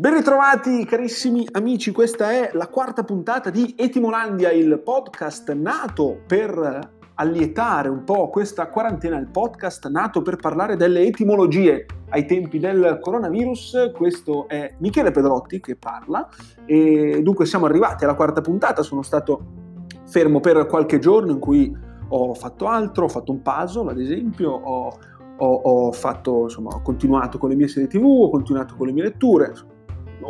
Ben ritrovati carissimi amici, questa è la quarta puntata di Etimolandia, il podcast nato per allietare un po' questa quarantena, il podcast nato per parlare delle etimologie ai tempi del coronavirus. Questo è Michele Pedrotti che parla e dunque siamo arrivati alla quarta puntata, sono stato fermo per qualche giorno in cui ho fatto altro, ho fatto un puzzle ad esempio, ho, ho, ho, fatto, insomma, ho continuato con le mie serie tv, ho continuato con le mie letture,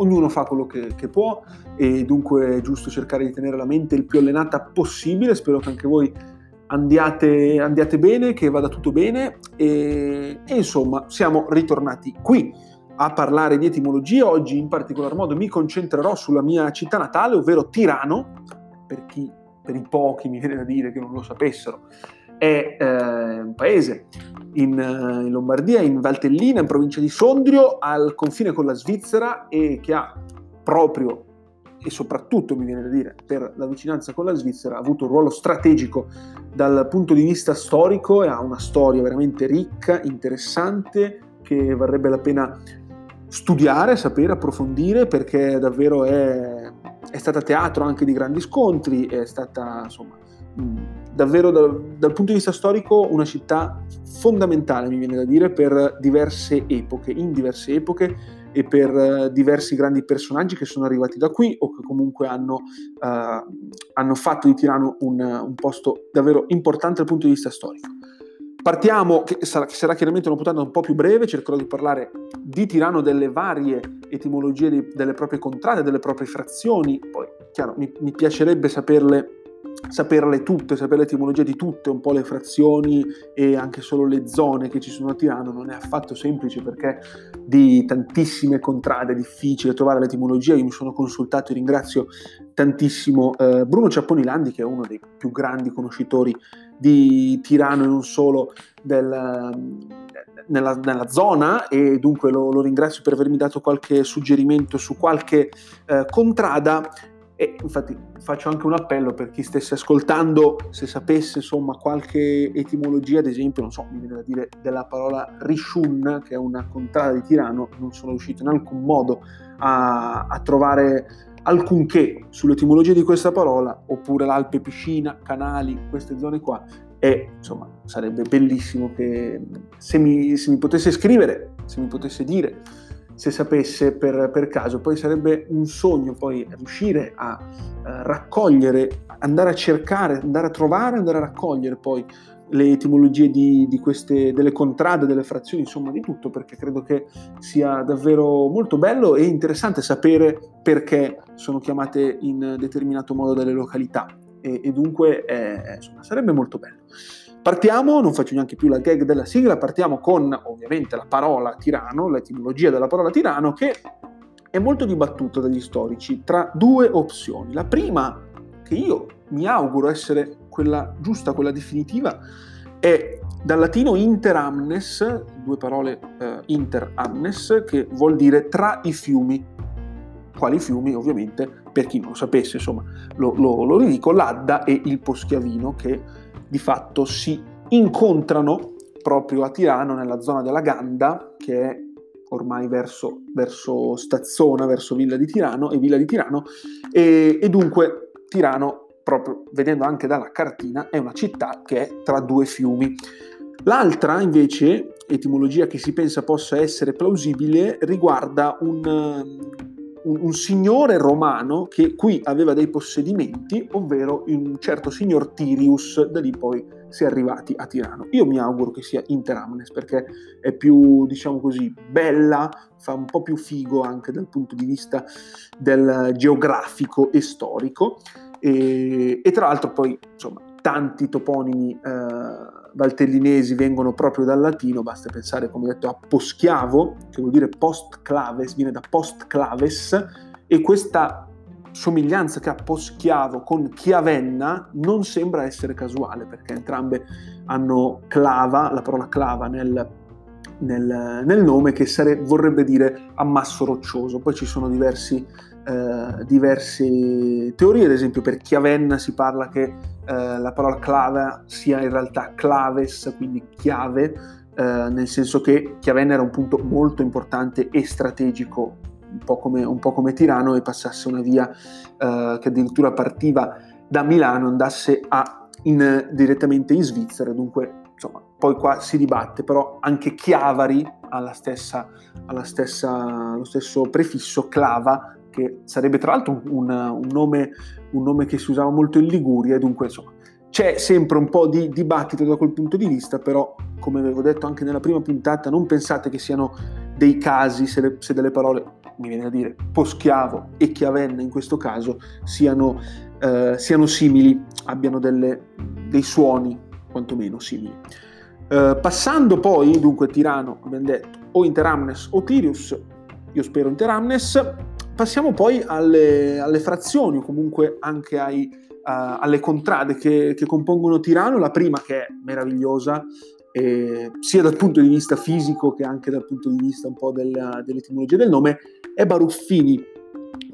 ognuno fa quello che, che, può e dunque è giusto cercare di tenere la mente il più allenata possibile, spero che anche voi andiate, andiate bene, che vada tutto bene e, e insomma siamo ritornati qui a parlare di etimologia, oggi in particolar modo mi concentrerò sulla mia città natale, ovvero Tirano, per, chi, per i pochi mi viene da dire che non lo sapessero, è eh, un paese in, eh, in, Lombardia, in Valtellina, in provincia di Sondrio, al confine con la Svizzera e che ha proprio e soprattutto, mi viene da dire, per la vicinanza con la Svizzera, ha avuto un ruolo strategico dal punto di vista storico e ha una storia veramente ricca, interessante, che varrebbe la pena studiare, sapere, approfondire, perché davvero è, è stata teatro anche di grandi scontri, è stata insomma davvero da, dal punto di vista storico una città fondamentale, mi viene da dire, per diverse epoche, in diverse epoche e per uh, diversi grandi personaggi che sono arrivati da qui o che comunque hanno, uh, hanno fatto di Tirano un, un, posto davvero importante dal punto di vista storico. Partiamo, che sarà, che sarà, chiaramente una puntata un po' più breve, cercherò di parlare di Tirano, delle varie etimologie delle proprie contrade, delle proprie frazioni, poi chiaro mi, mi piacerebbe saperle saperle tutte, sapere l'etimologia di tutte, un po' le frazioni e anche solo le zone che ci sono a Tirano non è affatto semplice perché di tantissime contrade è difficile trovare l'etimologia. Io mi sono consultato e ringrazio tantissimo eh, Bruno Ciapponilandi che è uno dei più grandi conoscitori di Tirano e non solo del, nella, nella, zona e dunque lo, lo, ringrazio per avermi dato qualche suggerimento su qualche eh, contrada e infatti faccio anche un appello per chi stesse ascoltando, se sapesse insomma qualche etimologia, ad esempio, non so, mi viene da dire della parola Rishun, che è una contrada di Tirano, non sono riuscito in alcun modo a, a trovare alcunché sull'etimologia di questa parola, oppure l'Alpe Piscina, canali, queste zone qua, e insomma sarebbe bellissimo che se mi, se mi potesse scrivere, se mi potesse dire se sapesse per, per, caso. Poi sarebbe un sogno poi riuscire a uh, raccogliere, andare a cercare, andare a trovare, andare a raccogliere poi le etimologie di, di queste, delle contrade, delle frazioni, insomma di tutto, perché credo che sia davvero molto bello e interessante sapere perché sono chiamate in determinato modo dalle località e, e dunque eh, insomma, sarebbe molto bello. Partiamo, non faccio neanche più la gag della sigla, partiamo con ovviamente la parola tirano, l'etimologia della parola tirano, che è molto dibattuta dagli storici tra due opzioni. La prima, che io mi auguro essere quella giusta, quella definitiva, è dal latino inter amnes, due parole eh, inter amnes, che vuol dire tra i fiumi. Quali fiumi? Ovviamente, per chi non lo sapesse, insomma, lo, lo, lo ridico, l'Adda e il Poschiavino, che di fatto si incontrano proprio a Tirano, nella zona della Ganda, che è ormai verso, verso Stazzona, verso Villa di Tirano, e Villa di Tirano, e, e dunque Tirano, proprio vedendo anche dalla cartina, è una città che è tra due fiumi. L'altra, invece, etimologia che si pensa possa essere plausibile, riguarda un, un, un, signore romano che qui aveva dei possedimenti, ovvero un certo signor Tirius, da lì poi si è arrivati a Tirano. Io mi auguro che sia Interamnes perché è più, diciamo così, bella, fa un po' più figo anche dal punto di vista del geografico e storico. E, e tra l'altro poi, insomma, tanti toponimi eh, valtellinesi vengono proprio dal latino, basta pensare, come detto, a poschiavo, che vuol dire post claves, viene da post claves, e questa somiglianza che ha poschiavo con chiavenna non sembra essere casuale, perché entrambe hanno clava, la parola clava nel, nel, nel nome, che sare, vorrebbe dire ammasso roccioso. Poi ci sono diversi, eh, diverse teorie, ad esempio per chiavenna si parla che eh, la parola clava sia in realtà claves, quindi chiave, eh, nel senso che Chiavenna era un punto molto importante e strategico un po' come, un po come Tirano e passasse una via eh, che addirittura partiva da Milano andasse a, in, direttamente in Svizzera, dunque insomma, poi qua si dibatte, però anche Chiavari ha la stessa, ha la stessa, lo stesso prefisso, Clava, che sarebbe tra l'altro un, un, nome, un, nome, che si usava molto in Liguria, e dunque insomma c'è sempre un po' di dibattito da quel punto di vista, però come avevo detto anche nella prima puntata, non pensate che siano dei casi, se, le, se delle parole, mi viene da dire, poschiavo e chiavenne in questo caso, siano, eh, siano simili, abbiano delle, dei suoni quantomeno simili. Uh, passando poi, dunque, Tirano, abbiamo detto, o Interamnes o Tirius, io spero Interamnes, passiamo poi alle, alle frazioni o comunque anche ai, uh, alle contrade che, che, compongono Tirano. La prima che è meravigliosa, eh, sia dal punto di vista fisico che anche dal punto di vista un po' della, dell'etimologia del nome, è Baruffini.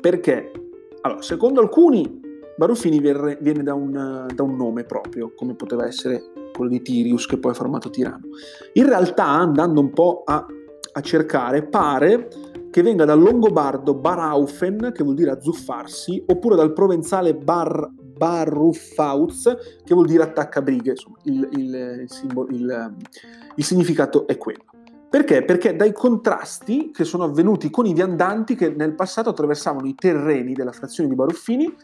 Perché? Allora, secondo alcuni Baruffini viene da un, da un, nome proprio, come poteva essere quello di Tirius, che poi ha formato Tirano. In realtà, andando un po' a, a cercare, pare che venga dal longobardo baraufen, che vuol dire azzuffarsi, oppure dal provenzale bar, baruffauz, che vuol dire attaccabrighe. Insomma, il, il, il, simbolo, il significato è quello. Perché? Perché dai contrasti che sono avvenuti con i viandanti che nel passato attraversavano i terreni della frazione di Baruffini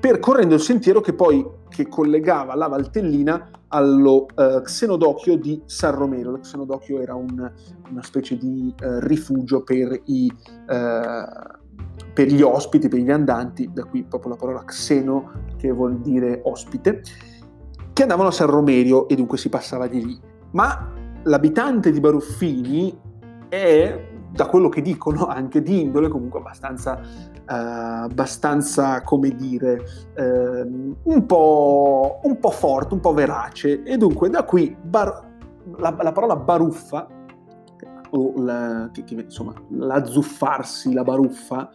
percorrendo il sentiero che poi che collegava la Valtellina allo uh, Xenodocchio di San Romero. Lo Xenodocchio era un, una specie di uh, rifugio per, i, uh, per, gli ospiti, per i viandanti, da qui proprio la parola Xeno che vuol dire ospite, che andavano a San Romero e dunque si passava di lì. Ma l'abitante di Baruffini è da quello che dicono, anche di indole comunque abbastanza, eh, abbastanza come dire, eh, un, po', un, po', forte, un po' verace. E dunque da qui bar, la, la, parola baruffa, o la, che, che, insomma, l'azzuffarsi, la baruffa,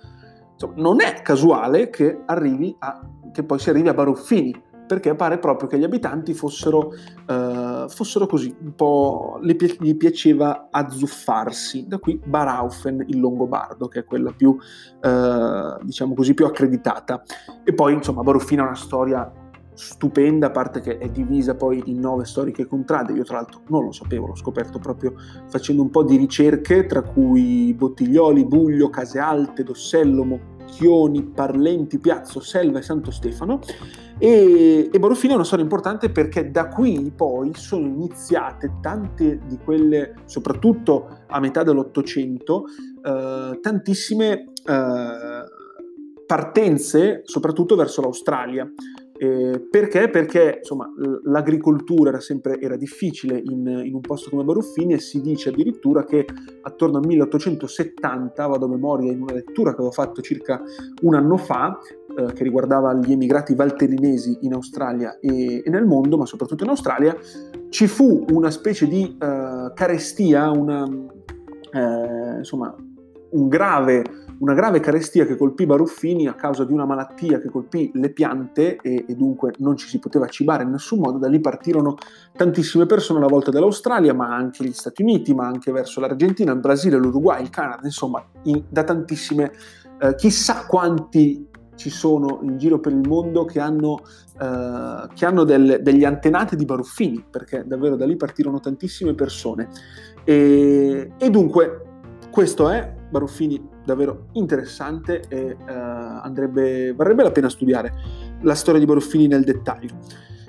insomma, non è casuale che arrivi a, che poi si arrivi a baruffini, perché pare proprio che gli abitanti fossero, uh, fossero così, un po' gli piaceva azzuffarsi, da qui Baraufen, il Longobardo, che è quella più, uh, diciamo così, più accreditata. E poi, insomma, Baruffina è una storia stupenda, a parte che è divisa poi in nove storiche contrade, io tra l'altro non lo sapevo, l'ho scoperto proprio facendo un po' di ricerche, tra cui Bottiglioli, Buglio, Case Alte, Dossello, Chioni, Parlenti, Piazzo, Selva e Santo Stefano. E, e Baruffini è una storia importante perché da qui poi sono iniziate tante di quelle, soprattutto a metà dell'Ottocento, eh, tantissime eh, partenze, soprattutto verso l'Australia. Eh, perché? Perché insomma, l'agricoltura era sempre era difficile in, in, un posto come Baruffini e si dice addirittura che attorno al 1870, vado a memoria in una lettura che avevo fatto circa un anno fa, eh, che riguardava gli emigrati valtellinesi in Australia e, e, nel mondo, ma soprattutto in Australia, ci fu una specie di uh, carestia, una, uh, insomma, un grave una grave carestia che colpì Baruffini a causa di una malattia che colpì le piante e, e, dunque non ci si poteva cibare in nessun modo. Da lì partirono tantissime persone alla volta dall'Australia, ma anche gli Stati Uniti, ma anche verso l'Argentina, il Brasile, l'Uruguay, il Canada, insomma, in, da tantissime, eh, chissà quanti ci sono in giro per il mondo che hanno, eh, che hanno del, degli antenati di Baruffini, perché davvero da lì partirono tantissime persone. E, e dunque questo è Baruffini davvero interessante e uh, andrebbe, varrebbe la pena studiare la storia di Baruffini nel dettaglio.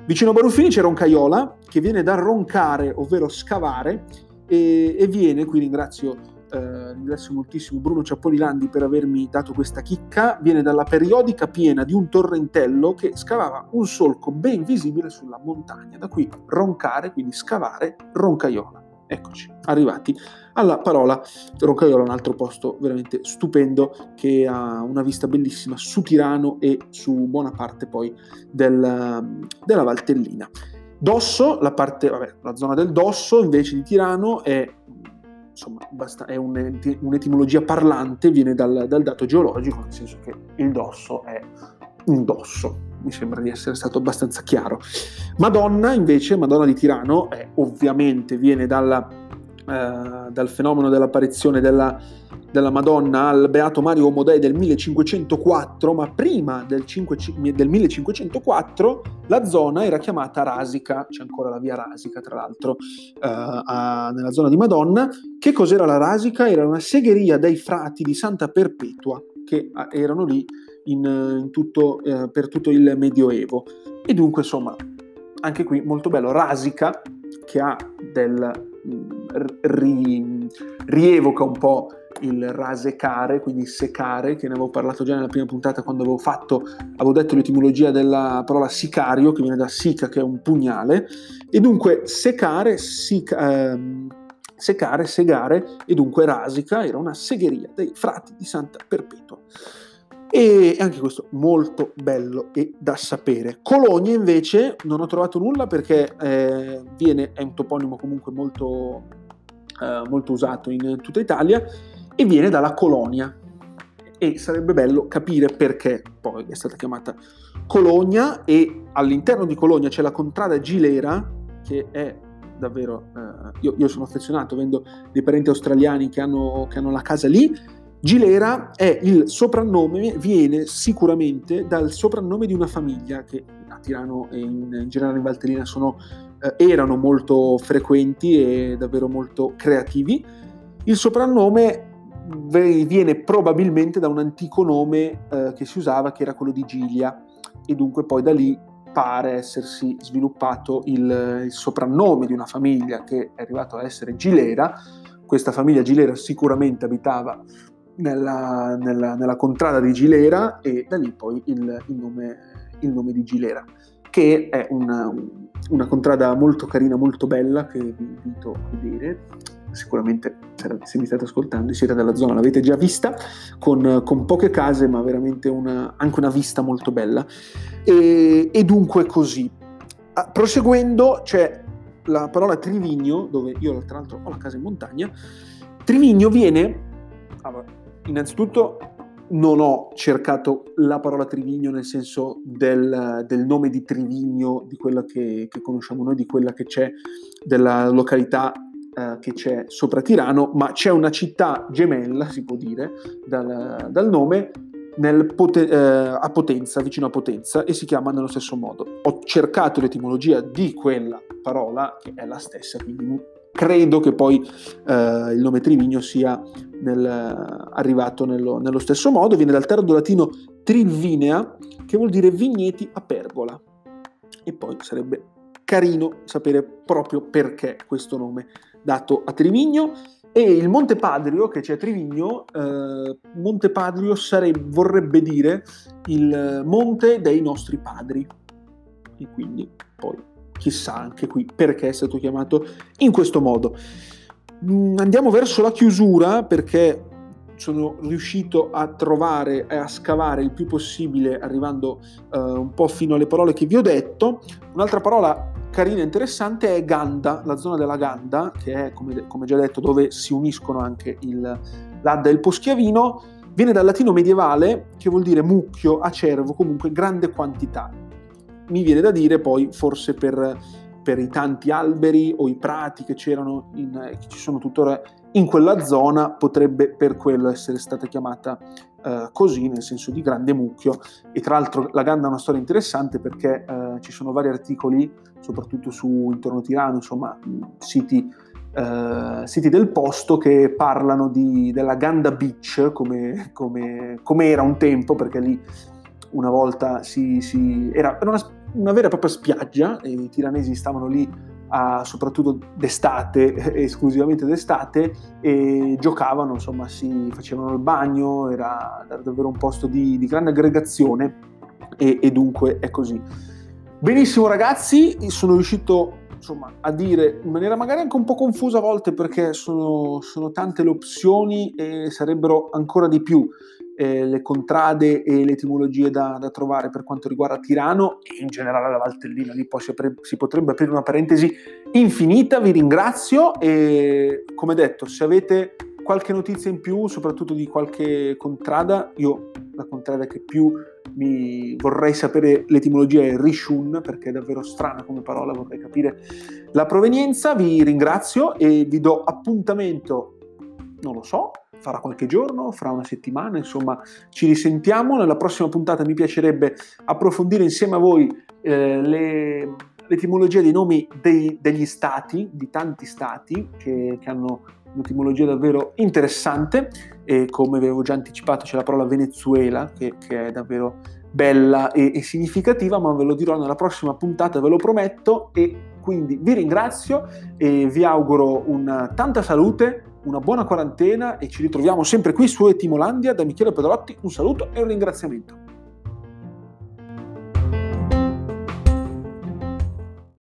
Vicino a Baruffini c'era un caiola che viene da roncare, ovvero scavare, e, e viene, qui ringrazio, eh, ringrazio moltissimo Bruno Ciapolilandi per avermi dato questa chicca, viene dalla periodica piena di un torrentello che scavava un solco ben visibile sulla montagna, da qui roncare, quindi scavare, roncaiola. Eccoci, arrivati alla parola Roncaiola, un altro posto veramente stupendo che ha una vista bellissima su Tirano e su buona parte poi del, della Valtellina. Dosso, la, parte, vabbè, la zona del Dosso invece di Tirano è insomma, è un'etimologia parlante, viene dal, dal, dato geologico, nel senso che il dosso è un dosso. Mi sembra di essere stato abbastanza chiaro. Madonna, invece, Madonna di Tirano, è, ovviamente viene dalla eh, dal fenomeno dell'apparizione della, della, Madonna al Beato Mario Omodei del 1504, ma prima del, 5, del 1504 la zona era chiamata Rasica, c'è ancora la via Rasica tra l'altro eh, a, nella zona di Madonna. Che cos'era la Rasica? Era una segheria dei frati di Santa Perpetua che erano lì in, in tutto, eh, per tutto il Medioevo. E dunque, insomma, anche qui molto bello. Rasica, che ha del ri, rievoca un po' il rasecare, quindi secare, che ne avevo parlato già nella prima puntata quando avevo fatto, avevo detto l'etimologia della parola sicario, che viene da sica, che è un pugnale, e dunque secare, sica, ehm, secare, segare, e dunque rasica era una segheria dei frati di Santa Perpetua. E anche questo molto bello e da sapere. Colonia invece non ho trovato nulla perché eh, viene, è un toponimo comunque molto, eh, molto usato in tutta Italia e viene dalla colonia. E sarebbe bello capire perché poi è stata chiamata Colonia e all'interno di Colonia c'è la contrada Gilera che è davvero... Eh, io, io, sono affezionato, vendo dei parenti australiani che hanno, che hanno la casa lì Gilera è il soprannome, viene sicuramente dal soprannome di una famiglia che a Tirano e in, generale in Valtellina sono, eh, erano molto frequenti e davvero molto creativi. Il soprannome viene probabilmente da un antico nome eh, che si usava che era quello di Gilia e dunque poi da lì pare essersi sviluppato il, il soprannome di una famiglia che è arrivato a essere Gilera. Questa famiglia Gilera sicuramente abitava nella, nella, nella, contrada di Gilera e da lì poi il, il, nome, il nome, di Gilera, che è una, una, contrada molto carina, molto bella, che vi invito a vedere. Sicuramente se mi state ascoltando siete della zona, l'avete già vista, con, con poche case, ma veramente una, anche una vista molto bella. E, e dunque così. Ah, proseguendo c'è la parola Trivigno, dove io tra l'altro ho la casa in montagna. Trivigno viene, innanzitutto non ho cercato la parola Trivigno nel senso del, del nome di Trivigno, di quella che, che, conosciamo noi, di quella che c'è, della località eh, che c'è sopra Tirano, ma c'è una città gemella, si può dire, dal, dal nome, Pote- eh, a Potenza, vicino a Potenza, e si chiama nello stesso modo. Ho cercato l'etimologia di quella parola, che è la stessa, quindi credo che poi eh, il nome Trivigno sia nel, arrivato nello, nello, stesso modo, viene dal tardo latino trivinea, che vuol dire vigneti a pergola. E poi sarebbe carino sapere proprio perché questo nome dato a Trivigno. E il Monte Padrio, che c'è a Trivigno, eh, Monte Padrio sarebbe, vorrebbe dire il monte dei nostri padri. E quindi poi chissà anche qui perché è stato chiamato in questo modo. Mm, andiamo verso la chiusura perché sono riuscito a trovare e a scavare il più possibile arrivando uh, un po' fino alle parole che vi ho detto. Un'altra parola carina e interessante è Ganda, la zona della Ganda, che è come, come già detto dove si uniscono anche il, l'Adda e il Poschiavino, viene dal latino medievale che vuol dire mucchio, acervo, comunque grande quantità mi viene da dire poi forse per, per i tanti alberi o i prati che c'erano, in, che ci sono tuttora in quella zona, potrebbe per quello essere stata chiamata uh, così, nel senso di grande mucchio. E tra l'altro la Ganda è una storia interessante perché uh, ci sono vari articoli, soprattutto su intorno Tirano, insomma, siti, uh, siti del posto che parlano di, della Ganda Beach come, come, come, era un tempo, perché lì una volta si, si era, era una, una, vera e propria spiaggia i tiranesi stavano lì a, soprattutto d'estate, esclusivamente d'estate, e giocavano, insomma, si facevano il bagno, era, era davvero un posto di, di grande aggregazione e, e, dunque è così. Benissimo ragazzi, sono riuscito insomma, a dire in maniera magari anche un po' confusa a volte perché sono, sono tante le opzioni e sarebbero ancora di più eh, le contrade e le etimologie da, da, trovare per quanto riguarda Tirano e in generale la Valtellina. Lì poi si, apre, si, potrebbe aprire una parentesi infinita. Vi ringrazio e come detto, se avete qualche notizia in più, soprattutto di qualche contrada, io la contrada che più mi vorrei sapere l'etimologia è Rishun perché è davvero strana come parola, vorrei capire la provenienza. Vi ringrazio e vi do appuntamento, non lo so, farà qualche giorno, fra una settimana, insomma ci risentiamo. Nella prossima puntata mi piacerebbe approfondire insieme a voi eh, le, l'etimologia dei nomi dei, degli stati, di tanti stati che, che hanno un'etimologia davvero interessante. E come avevo già anticipato c'è la parola Venezuela che, che è davvero bella e, e, significativa, ma ve lo dirò nella prossima puntata, ve lo prometto. E quindi vi ringrazio e vi auguro una tanta salute, una buona quarantena e ci ritroviamo sempre qui su Etimolandia da Michele Pedrotti. Un saluto e un ringraziamento.